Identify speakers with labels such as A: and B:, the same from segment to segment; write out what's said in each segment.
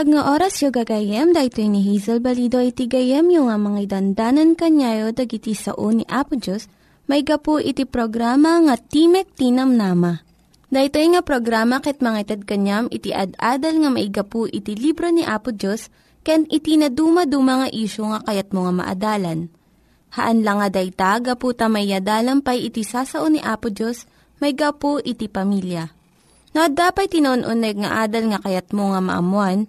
A: Naimbag nga oras yung gagayem, dahito ni Hazel Balido iti gayem yung nga mga dandanan kanyayo dagiti sao ni Apo Diyos, may gapu iti programa nga Timek Tinam Nama. Dahito nga programa ket mga itad kanyam iti ad-adal nga maigapu iti libro ni Apo Diyos, ken iti na dumaduma nga isyo nga kayat mo nga maadalan. Haan lang nga dayta, gapu tamay pay iti sasao ni Apo Diyos, may gapu iti pamilya. No, dapat tinon-uneg nga adal nga kayat mo nga maamuan,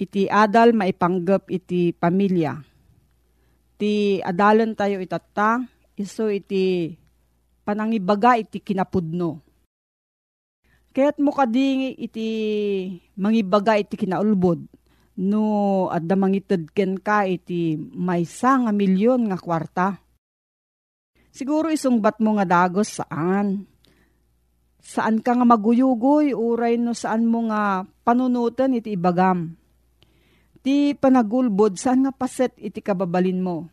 B: iti adal maipanggep iti pamilya. Ti adalan tayo itata, iso iti panangibaga iti kinapudno. Kaya't mo kading iti mangibaga iti kinaulbod no adda mangitid ken ka iti maysa nga milyon nga kwarta Siguro isungbat mo nga dagos saan? Saan ka nga maguyugoy, uray no saan mo nga panunutan iti ibagam. Ti panagulbod, saan nga paset iti kababalin mo?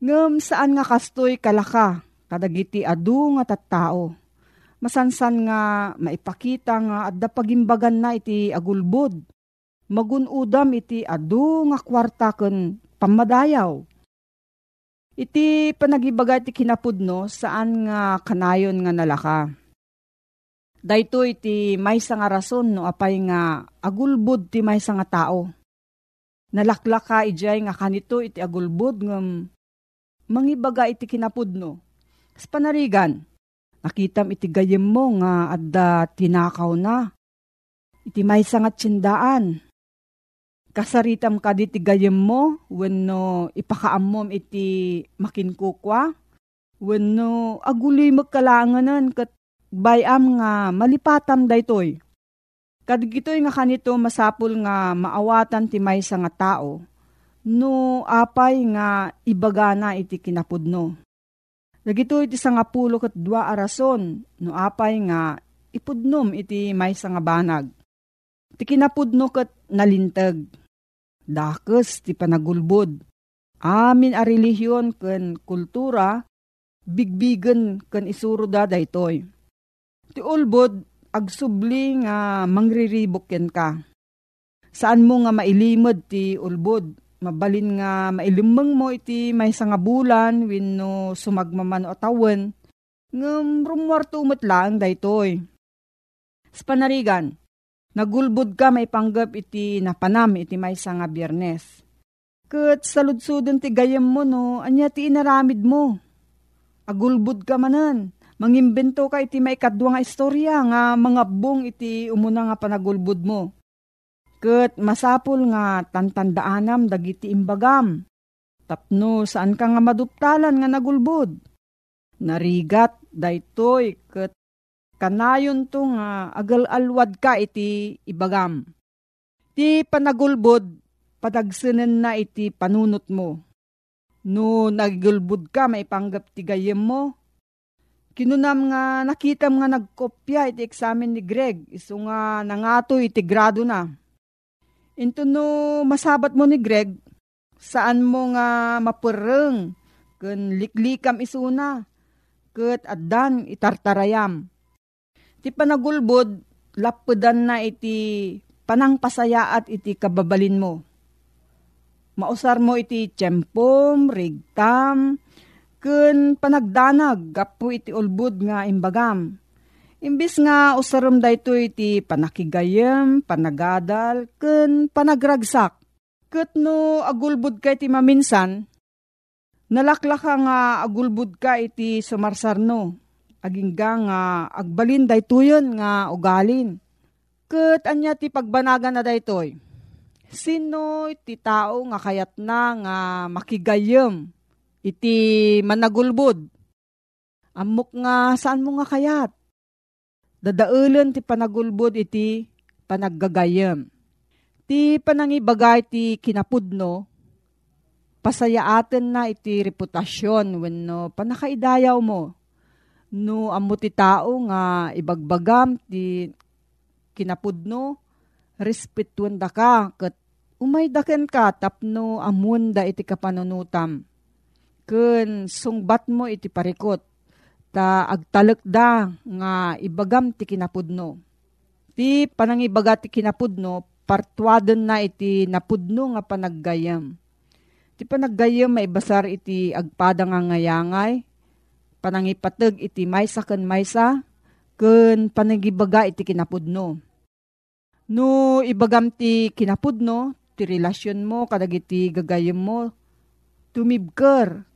B: Ngem saan nga kastoy kalaka, kadagiti adu nga tattao. Masansan nga maipakita nga adda pagimbagan na iti agulbod. Magunudam iti adu nga kwarta ken pamadayaw Iti panagibaga ti kinapudno saan nga kanayon nga nalaka. Dayto iti may nga rason no apay nga agulbud ti may nga tao. Nalaklaka ijay nga kanito iti agulbud ngam mangibaga iti kinapudno. Kas panarigan, nakitam iti gayem mo nga adda tinakaw na. Iti may nga tsindaan kasaritam ka di gayem mo, wenno ipakaammom iti makinkukwa, wenno aguloy magkalanganan kat bayam nga malipatam daytoy. Kadigitoy nga kanito masapul nga maawatan ti maysa nga tao, no apay nga ibagana iti kinapudno. Dagito iti sangapulo kat dua arason, no apay nga ipudnom iti maysa nga banag. Ti kinapudno kat nalintag dakes ti panagulbod. Amin a relihiyon ken kultura, bigbigen ken isuro da daytoy. Ti ulbod, agsubli nga mangriribok ken ka. Saan mo nga mailimod ti ulbod, mabalin nga mailimeng mo iti may nga bulan wenno sumagmaman o tawen, ngem rumwarto lang daytoy. Sa panarigan, Nagulbud ka may panggap iti napanam iti may nga biyernes. Kat saludsudon ti gayam mo no, anya ti inaramid mo. Agulbud ka manan. Mangimbento ka iti may kadwa nga istorya nga mga bong iti umuna nga panagulbud mo. Ket masapul nga tantandaanam dagiti imbagam. Tapno saan ka nga maduptalan nga nagulbod. Narigat daytoy ket kanayon to nga agal-alwad ka iti ibagam. Ti panagulbod padagsanen na iti panunot mo. No nagulbod ka maipanggap ti gayem mo. Kinunam nga nakitam nga nagkopya iti eksamen ni Greg. Iso nga nangato iti grado na Into no masabat mo ni Greg, saan mo nga mapureng, kun liklikam isuna, ket addan itartarayam. Ti panagulbod, lapudan na iti panangpasayaat iti kababalin mo. Mausar mo iti tiyempom, rigtam, kun panagdanag, gapu iti ulbud nga imbagam Imbis nga usaram dayto iti panakigayem, panagadal, ken panagragsak. Ket no agulbud ka iti maminsan, nalaklaka nga agulbud ka iti sumarsarno. Agingga nga agbalin daytoyon nga ugalin. Ket anya ti pagbanagan na daytoy. Sino iti tao nga kayat na nga makigayem iti managulbud? Amok nga saan mo nga kayat? Dadaulan ti panagulbod iti panaggagayam. Ti panangibagay ti kinapudno, pasayaaten na iti reputasyon wenno panakaidayaw mo. No amo ti tao nga ibagbagam ti kinapudno, respetuan da ka ket umay daken ka tapno amunda iti kapanunutam. Ken sungbat mo iti parikot ta agtalek da nga ibagam ti kinapudno. Ti panangibaga ti kinapudno, partuaden na iti napudno nga panaggayam. Ti panaggayam maibasar iti agpada nga ngayangay, panangipateg iti maysa ken maysa, ken panagibaga iti kinapudno. No ibagam ti kinapudno, ti relasyon mo kadagiti gagayam mo, tumibker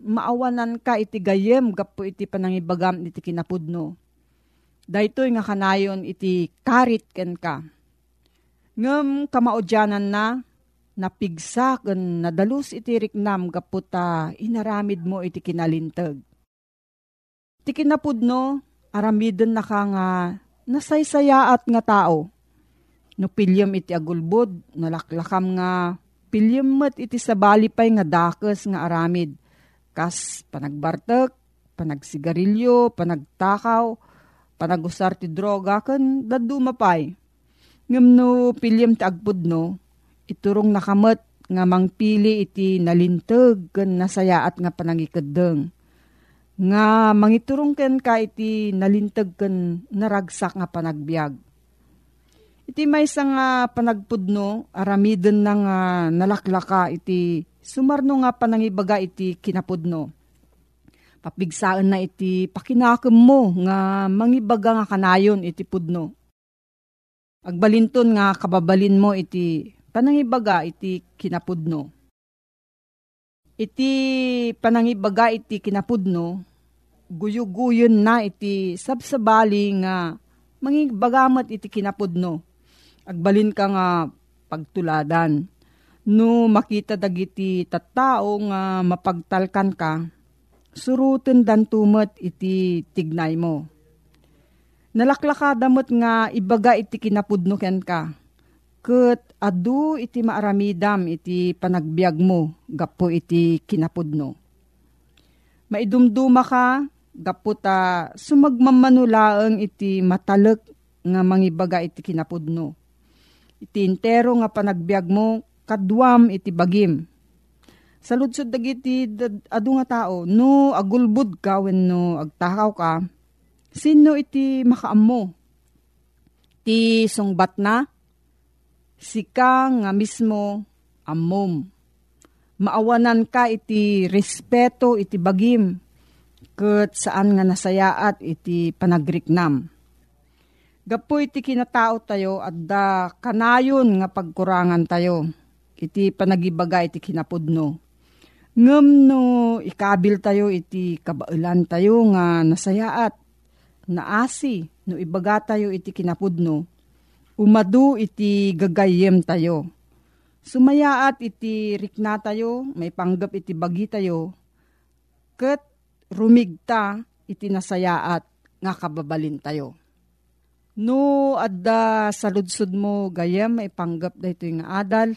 B: maawanan ka iti gayem gapo iti panangibagam iti kinapudno. Daytoy nga kanayon iti karit ken ka. Ngem kamaudyanan na, napigsa ken nadalus iti riknam gapo ta inaramid mo iti kinalintag. Iti kinapudno, aramiden na ka nga nasaysayaat nga tao. No pilyam iti agulbod, nalaklakam nga pilyam met iti sabalipay nga dakes nga aramid kas panagbartek, panagsigarilyo, panagtakaw, panagusar ti droga, kan dadu mapay. Ngam no pilyam ti agpudno, iturong nakamet nga mangpili iti nalintag kan nasayaat nga panangikadeng. Nga mangiturong ken ka iti nalintag kan naragsak nga panagbiag. Iti may nga panagpudno, aramiden na nga nalaklaka iti Sumarno nga panangibaga iti kinapudno. Papigsaan na iti pakinakam mo nga mangibaga nga kanayon iti pudno. Agbalinton nga kababalin mo iti panangibaga iti kinapudno. Iti panangibaga iti kinapudno, guyuguyon na iti sabsabali nga mangibagamat iti kinapudno. Agbalin ka nga pagtuladan No makita dagiti tattao nga mapagtalkan ka, suruten dan tumet iti tignay mo. Nalaklaka damot nga ibaga iti kinapudno ken ka. Ket adu iti maaramidam iti panagbiag mo gapo iti kinapudno. Maidumduma ka gapo ta sumagmamanulaeng iti matalek nga mangibaga iti kinapudno. Iti intero nga panagbiag mo kadwam iti bagim. Sa lutsod dagiti adu nga tao, no agulbud ka when no agtakaw ka, sino iti makaammo? Ti sungbat na? sika nga mismo amom. Maawanan ka iti respeto iti bagim, ket saan nga nasayaat iti panagriknam. Gapo iti kinatao tayo at da kanayon nga pagkurangan tayo. Iti panagibaga iti kinapudno. Ngem no ikabil tayo iti kabailan tayo nga nasayaat. Naasi no ibaga tayo iti kinapudno. Umadu iti gagayem tayo. Sumayaat iti rikna tayo, may panggap iti bagi tayo. Ket rumigta iti nasayaat nga kababalin tayo. No, adda sa ludsud mo gayam may panggap da ito yung adal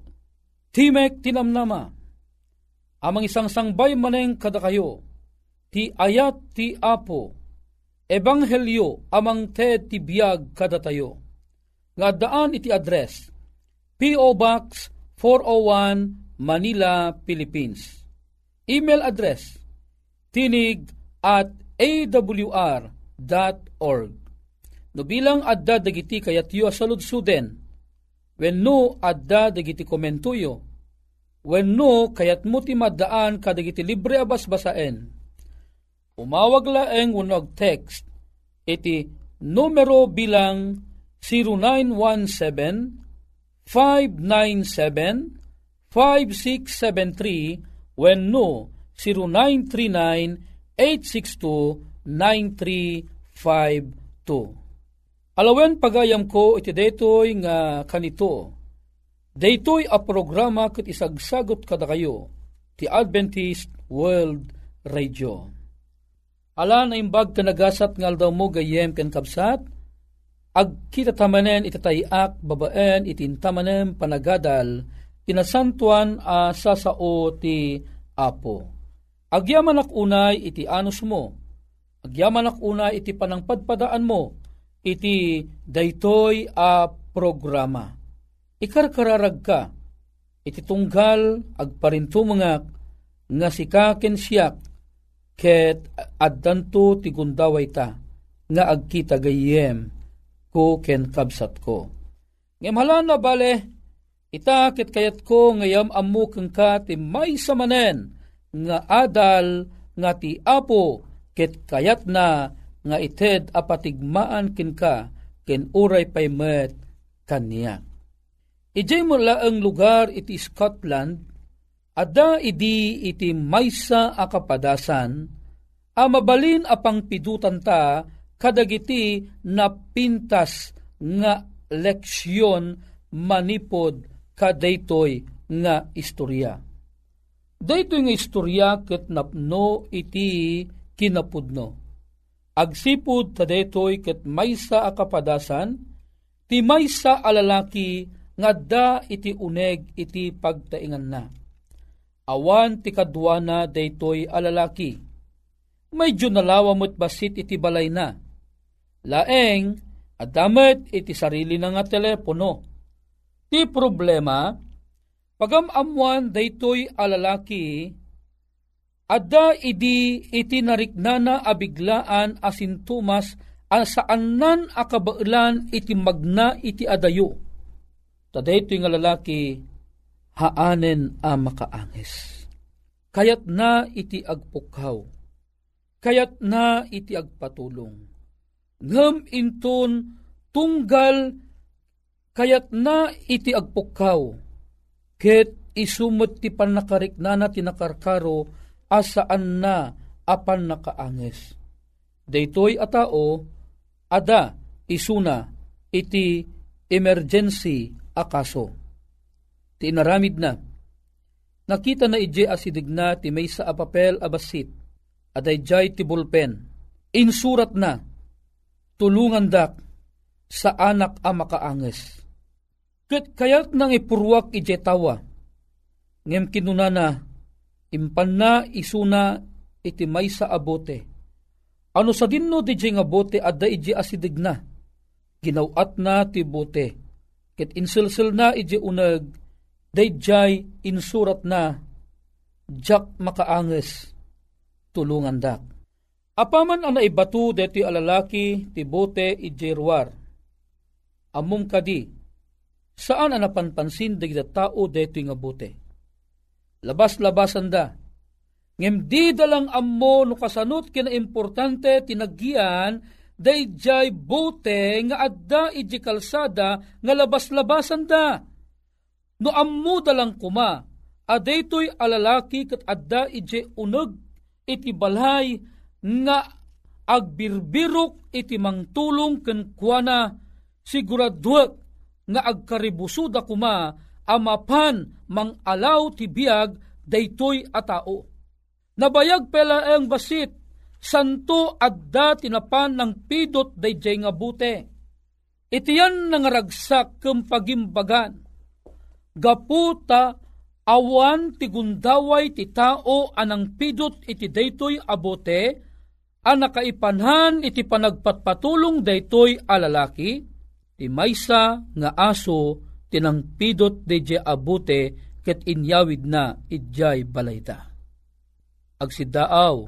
C: Timek tinamnama, amang isang sangbay maneng kada kayo, ti ayat ti apo, ebanghelyo amang te ti biyag kada tayo. Nga daan iti address, P.O. Box 401 Manila, Philippines. Email address, tinig at awr.org. No bilang adda dagiti kayat yu asaludsuden, When no adda dagiti komentuyo, when no kayat mo ti kadagiti libre abas basaen. Umawag laeng unog text iti numero bilang 0917 597 5673 Alawen pagayam ko iti daytoy nga kanito. Daytoy a programa ket isagsagot kada kayo ti Adventist World Radio. Ala na imbag kanagasat ngal daw mo gayem ken kapsat, ag kita tamanen itatayak babaen itintamanen panagadal tinasantuan a sasao ti Apo. Agyaman unay iti anus mo, agyaman unay iti panangpadpadaan mo, iti daytoy a programa. Ikarkararag ka, iti tunggal agparintumangak nga sikaken siyak ket addanto ti gundaway ta nga agkita gayem ko ken kabsat ko. Ngem na bale, ita ket kayat ko ngayam ammo keng ka ti may samanen nga adal nga ti apo ket kayat na nga ited apatigmaan kin ka ken uray paymet kaniya. Ijay mo ang lugar iti Scotland, ada idi iti maysa akapadasan, a mabalin apang pidutan ta kadagiti na pintas nga leksyon manipod kadaytoy nga istorya. Daytoy nga istorya ket napno iti kinapudno agsipud tadetoy ket maysa akapadasan ti maysa alalaki ngadda iti uneg iti pagtaingan na. Awan ti kadwana daytoy alalaki. Medyo nalawa mo't basit iti balay na. Laeng, adamet iti sarili na nga telepono. Ti problema, pagamamuan daytoy alalaki Ada idi iti nariknana abiglaan asintumas an saanan akabailan iti magna iti adayo. Tada ito nga lalaki haanen a makaangis. Kayat na iti agpukaw. Kayat na iti agpatulong. Ngam inton tunggal kayat na iti agpukaw. ket isumot ti pannakariknana tinakarkaro asaan na apan nakaanges. Daytoy a tao, ada isuna iti emergency akaso. Ti inaramid na. Nakita na ije asidig na ti may sa apapel abasit, aday jay ti bulpen. Insurat na, tulungan dak sa anak a makaanges Ket kayat nang ipurwak ije tawa. Ngem kinunana, impan na isuna iti may sa abote. Ano sa dinno di nga bote adda ije asidig na. Ginawat na ti bote. Ket insilsil na ije unag, dayjay insurat na, jak makaanges, tulungan dak. Apaman ang naibatu deti alalaki ti bote ije ruar. Amum kadi, Saan ang napanpansin da tao deto nga bote? Labas-labasan da. Ngem di dalang ammo no kasanot kina importante tinaggian dayjay bote nga adda iji kalsada nga labas-labasan da. No ammo dalang kuma, adaytoy alalaki kat adda iji uneg iti balay nga agbirbirok iti mangtulong ken kuana siguraduak nga agkaribusuda kuma amapan mang alaw ti biag daytoy a tao. Nabayag pela ang basit, santo adda tinapan ng pidot dayjay nga bute. Itiyan nangaragsak kem pagimbagan. Gaputa awan ti gundaway ti tao anang pidot iti daytoy abote, ang nakaipanhan iti panagpatpatulong daytoy alalaki, ti maysa nga aso tinangpidot deje abute ket inyawid na idjay balayta. Agsidaaw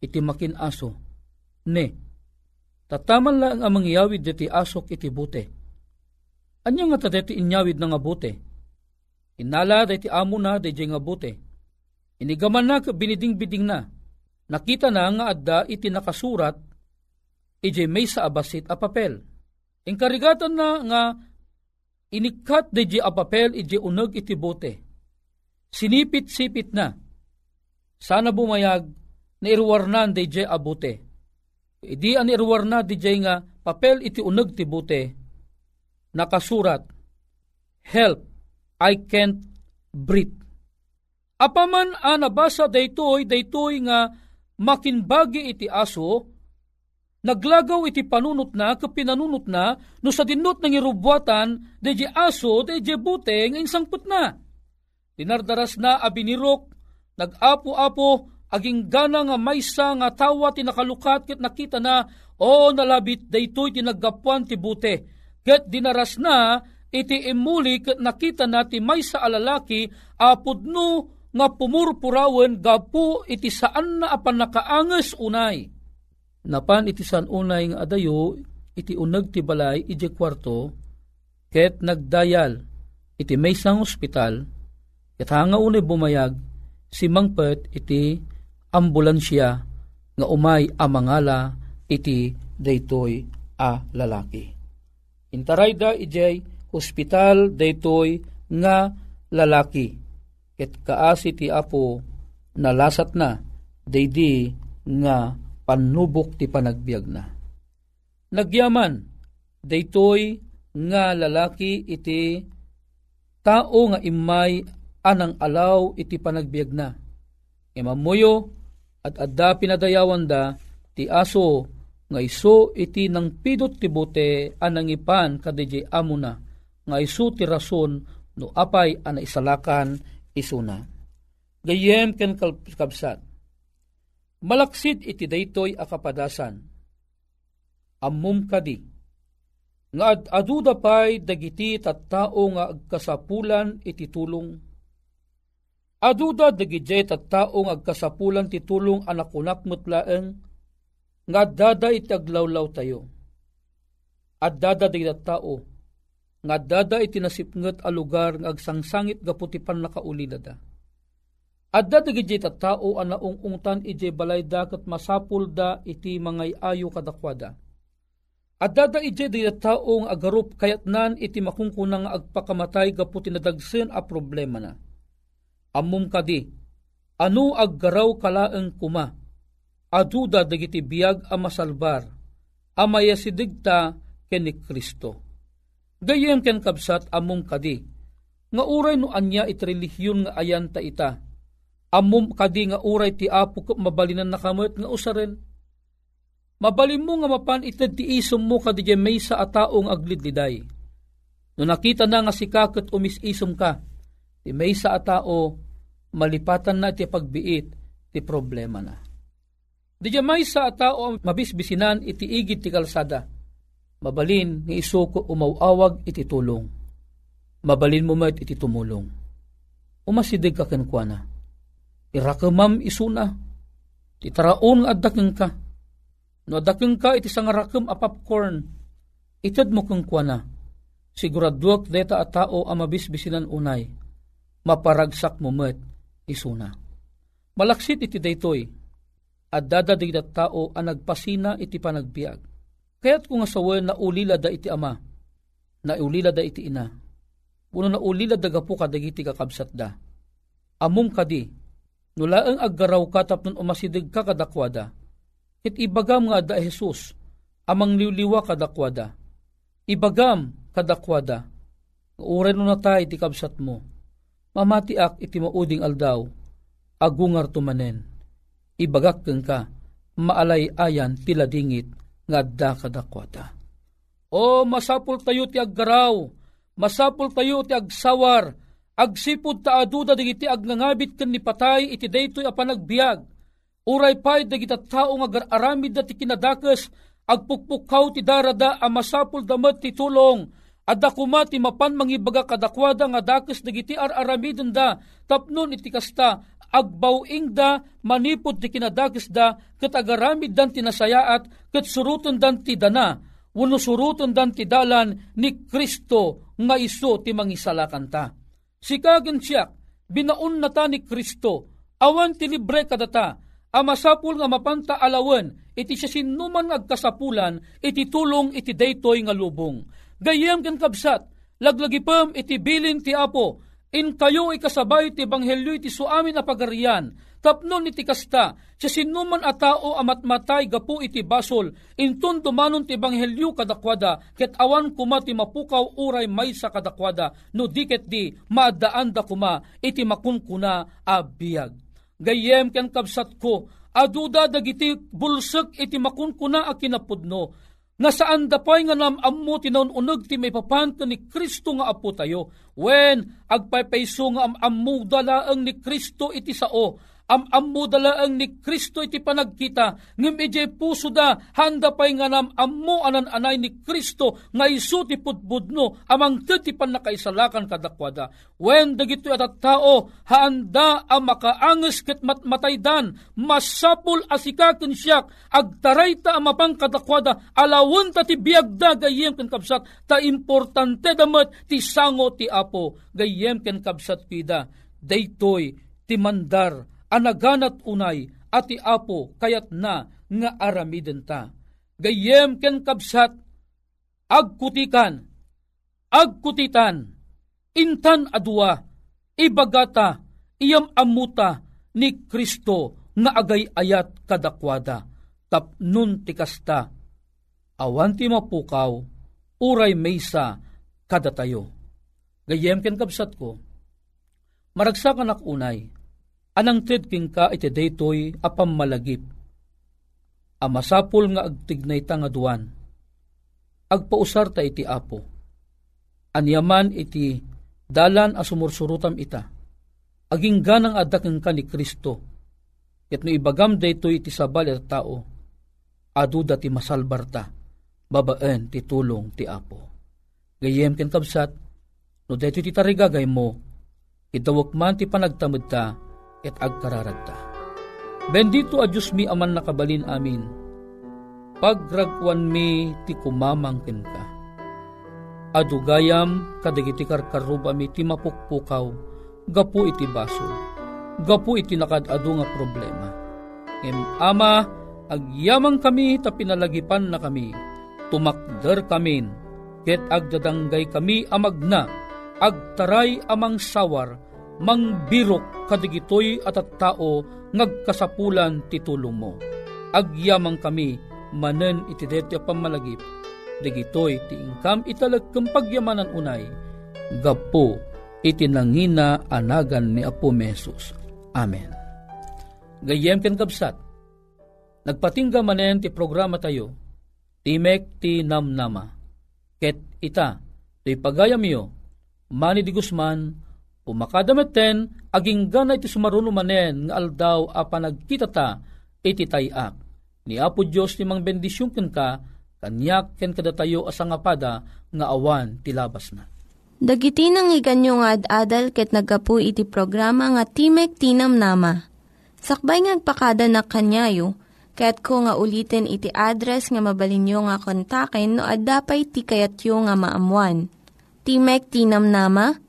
C: iti makin aso, ne, tataman lang ang mangyawid deti asok iti bute. Anya nga tadeti inyawid na nga bute? Inala deti amo na deje nga bute. Inigaman na biniding-biding na. Nakita na nga adda iti nakasurat ije may sa abasit a papel Inkarigatan na nga inikat de di apapel iti uneg iti bote. Sinipit-sipit na. Sana bumayag na irwarnan de di abote. Idi an irwarna di nga papel iti uneg ti bote. Nakasurat, Help, I can't breathe. Apaman a nabasa daytoy daytoy nga makinbagi iti aso Naglagaw iti panunot na, kapinanunot na, no sa dinot ng irubwatan, de aso, de bute, ng insangput na. Dinardaras na abinirok, nag-apo-apo, aging gana nga maysa nga tawa tinakalukat ket nakita na, o nalabit daytoy tinaggapuan ti bute. Ket dinaras na, iti imuli ket nakita na ti maysa alalaki, apudno nga pumurpurawen gapu iti saan na apan nakaanges unay Napan iti san unay nga adayo, iti unag ti balay, iti kwarto, ket nagdayal, iti may sang ospital, ket hanga unay bumayag, si mangpet iti ambulansya, nga umay amangala, iti daytoy a lalaki. Intarayda ijay hospital daytoy nga lalaki. Ket kaasi ti apo nalasat na daydi nga panubok ti panagbiag na. Nagyaman, daytoy nga lalaki iti tao nga imay anang alaw iti panagbiag na. Imamuyo at adda pinadayawan da ti aso nga iso iti nang pidot ti bote anang ipan kadiji amo na nga iso ti rason no apay ana isalakan isuna. Gayem ken kabsat Malaksid iti daytoy akapadasan. Ammum kadi. Nga ad aduda pay dagiti tattao nga agkasapulan iti tulong. Aduda dagiti tattao nga agkasapulan ti tulong anakunak mutlaeng nga dada iti aglawlaw tayo. At dada dagiti tao nga dada iti nasipnget a lugar nga agsangsangit gaputipan nakaulidada Adda dagiti tao ana ungungtan ije balay dakat masapul da iti mangay ayo kadakwada. At dada ije di taong agarup kayat nan iti makungkunang agpakamatay gapu tinadagsen a problema na. Amum kadi, ano aggaraw kalaeng kuma, aduda dagiti biyag a masalbar, amaya sidigta ken ni Kristo. Gayem ken kabsat amum kadi, nga uray no anya iti nga ayan ta ita, amum kadi nga uray ti apo mabalinan nakamot nga usaren, Mabalim mo nga mapan ited ti isom mo kadi may sa ataong aglidliday. No nakita na nga si kakot umisisom ka, ti may sa atao, malipatan na ti pagbiit, ti problema na. Di may sa atao mabisbisinan iti igit ti kalsada. Mabalin ni isuko umawawag iti tulong. Mabalin mo met iti tumulong. Umasidig ka kenkwana. Irakamam isuna. Titaraon nga addaking ka No dakeng ka iti sangarakam a popcorn, itad mo kang kuana. Siguraduak deta a tao a mabisbisinan unay, maparagsak mo met isuna. Malaksit iti daytoy, at dadadig da tao a nagpasina iti panagbiag. Kaya't kung asawen na ulila da iti ama, na ulila da iti ina, puno na ulila da gapu kadagiti kakabsat da. Amum kadi, nulaang aggaraw ka tapnon umasidig ka kadakwada, It ibagam nga da Jesus, amang liwliwa kadakwada. Ibagam kadakwada. Uray no natay ti kabsat mo. Mamatiak iti mauding aldaw, agungar tumanen. Ibagak keng ka, maalay ayan tila dingit nga da kadakwada. O masapul tayo ti aggaraw, masapul tayo ti agsawar, agsipod ta aduda digiti agnangabit ken ni patay iti daytoy a panagbiag Uray pay dagita tao nga aramid da ti kinadakes, agpukpukaw ti darada a masapul damat ti tulong, adda kuma ti mapan mangibaga kadakwada nga dakes dagiti ar-aramidon da, tapnon iti kasta, agbawing da, manipod ti kinadakes da, kat agaramid dan ti nasayaat, kat suruton dan ti dana, wano suruton dan ti dalan ni Kristo nga iso ti mangisalakan ta. Sikagan siya, binaun na ta ni Kristo, awan ti libre kadata, amasapul nga mapanta alawen, iti siya sinuman agkasapulan, iti tulong iti daytoy nga lubong. Gayem ken kabsat, laglagipem iti bilin ti apo, in kayo ikasabay ti banghelyo iti suamin a pagarian, tapnon iti kasta, siya sinuman a tao amatmatay gapu iti basol, intun tumanon ti banghelyo kadakwada, ket awan kuma ti mapukaw uray may sa kadakwada, no diket di maadaan da kuma iti makunkuna a biyag. Gayem ken kabsat ko, aduda dagiti bulsek iti makunkuna a kinapudno, nga saan dapay nga nam ammo tinaununog ti may papanto ni Kristo nga apo tayo, when agpaypayso nga am ammo dalaang ni Kristo iti sao, am ammo dalaang ni Kristo iti panagkita, ngem ije puso da, handa pay nga nam ammo anan anay ni Kristo, nga isu ti putbudno, amang ti panakaisalakan kadakwada. When dagito at tao, handa ang makaanges ket matmataydan, masapul asikaken siyak, agtaray ta amapang kadakwada, alawon ta ti biagda gayem ken kabsat, ta importante damat ti sango ti apo, gayem ken kabsat pida, daytoy ti mandar anaganat unay ati apo kayat na nga aramiden ta. Gayem ken kabsat, agkutikan, agkutitan, intan adua, ibagata, iyam amuta ni Kristo nga agay ayat kadakwada, tapnun tikasta, awan ti mapukaw, uray maysa kadatayo. Gayem ken kabsat ko, maragsakan ak unay, anang ted king ka iti daytoy apam malagip. Amasapol nga agtignay ta nga duwan. Agpausar ta iti apo. Anyaman iti dalan a sumursurutam ita. Aging ganang adakeng ka ni Kristo. Ket no ibagam daytoy iti sabal iti tao. Aduda ti masalbarta. Babaen ti tulong ti apo. Gayem ken kabsat, no daytoy ti tarigagay mo, idawak man ti panagtamad ta, et agkararagta. Bendito a Diyos mi aman nakabalin amin, pagragwan mi ti kumamangkin ka. Adugayam kadagiti karkaruba mi ti mapukpukaw, gapu iti baso, gapu iti nakadado nga problema. Ngem ama, agyamang kami ta pinalagipan na kami, tumakder kamin, ket agdadanggay kami amagna, agtaray amang sawar, mangbirok kadigitoy at at tao ngagkasapulan titulong mo. Agyamang kami, manen iti detya pamalagip, digitoy ti ingkam italag pagyamanan unay, gapo iti nangina anagan ni Apo Mesus. Amen. Gayem ken kabsat, nagpatingga manen ti programa tayo, Timek ti namnama. Ket ita, ti pagayam yo, Manny di Guzman, pumakadamet ten, aging ganay ti sumaruno manen nga aldaw a panagkita ta, iti tayak. Ni Apo Diyos ti mang bendisyon ken ka, kanyak ken kadatayo asangapada nga awan ti labas na.
A: Dagiti nang iganyo nga ad-adal ket nagapu iti programa nga Timek Tinam Nama. Sakbay ngagpakada na kanyayo, ket ko nga ulitin iti address nga mabalinyo nga kontaken no ad-dapay ti kayatyo nga maamuan. Timek Tinam Nama,